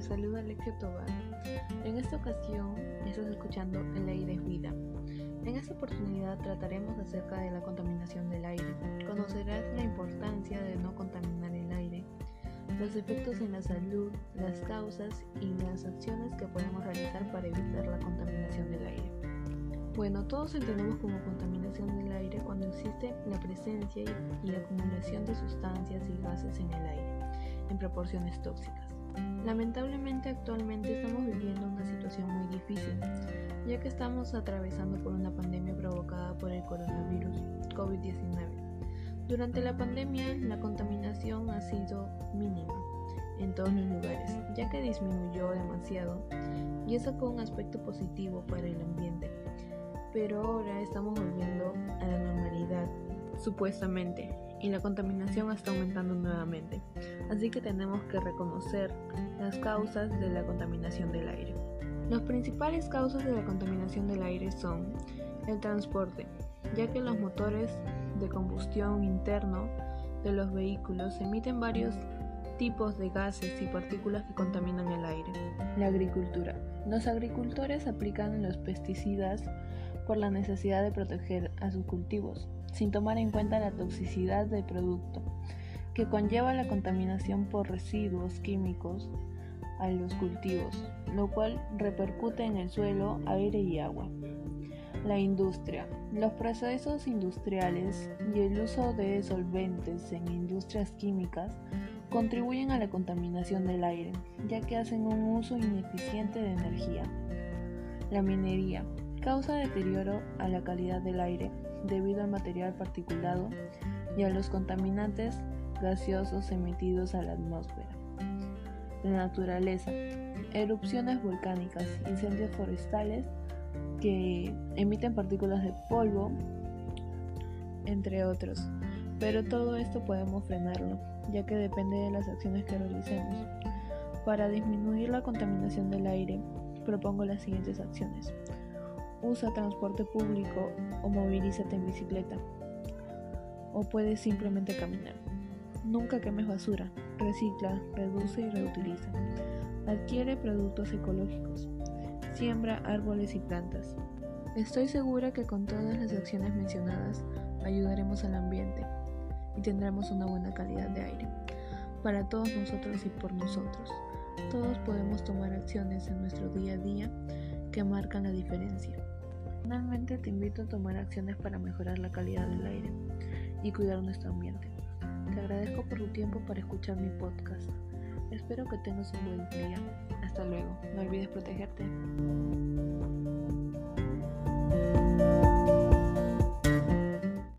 Les saluda Alexia Tobar. En esta ocasión estás escuchando El aire es vida. En esta oportunidad trataremos acerca de la contaminación del aire. Conocerás la importancia de no contaminar el aire, los efectos en la salud, las causas y las acciones que podemos realizar para evitar la contaminación del aire. Bueno, todos entendemos como contaminación del aire cuando existe la presencia y acumulación de sustancias y gases en el aire en proporciones tóxicas. Lamentablemente actualmente estamos viviendo una situación muy difícil, ya que estamos atravesando por una pandemia provocada por el coronavirus COVID-19. Durante la pandemia la contaminación ha sido mínima en todos los lugares, ya que disminuyó demasiado y eso fue un aspecto positivo para el ambiente. Pero ahora estamos volviendo a la normalidad, supuestamente, y la contaminación está aumentando nuevamente. Así que tenemos que reconocer las causas de la contaminación del aire. Las principales causas de la contaminación del aire son el transporte, ya que los motores de combustión interno de los vehículos emiten varios tipos de gases y partículas que contaminan el aire. La agricultura. Los agricultores aplican los pesticidas por la necesidad de proteger a sus cultivos, sin tomar en cuenta la toxicidad del producto, que conlleva la contaminación por residuos químicos a los cultivos, lo cual repercute en el suelo, aire y agua. La industria. Los procesos industriales y el uso de solventes en industrias químicas contribuyen a la contaminación del aire, ya que hacen un uso ineficiente de energía. La minería causa deterioro a la calidad del aire debido al material particulado y a los contaminantes gaseosos emitidos a la atmósfera. La naturaleza, erupciones volcánicas, incendios forestales que emiten partículas de polvo, entre otros. Pero todo esto podemos frenarlo, ya que depende de las acciones que realicemos. Para disminuir la contaminación del aire, propongo las siguientes acciones usa transporte público o movilízate en bicicleta. O puedes simplemente caminar. Nunca quemes basura, recicla, reduce y reutiliza. Adquiere productos ecológicos. Siembra árboles y plantas. Estoy segura que con todas las acciones mencionadas ayudaremos al ambiente y tendremos una buena calidad de aire. Para todos nosotros y por nosotros. Todos podemos tomar acciones en nuestro día a día que marcan la diferencia. Finalmente te invito a tomar acciones para mejorar la calidad del aire y cuidar nuestro ambiente. Agradezco por tu tiempo para escuchar mi podcast. Espero que tengas un buen día. Hasta luego. No olvides protegerte.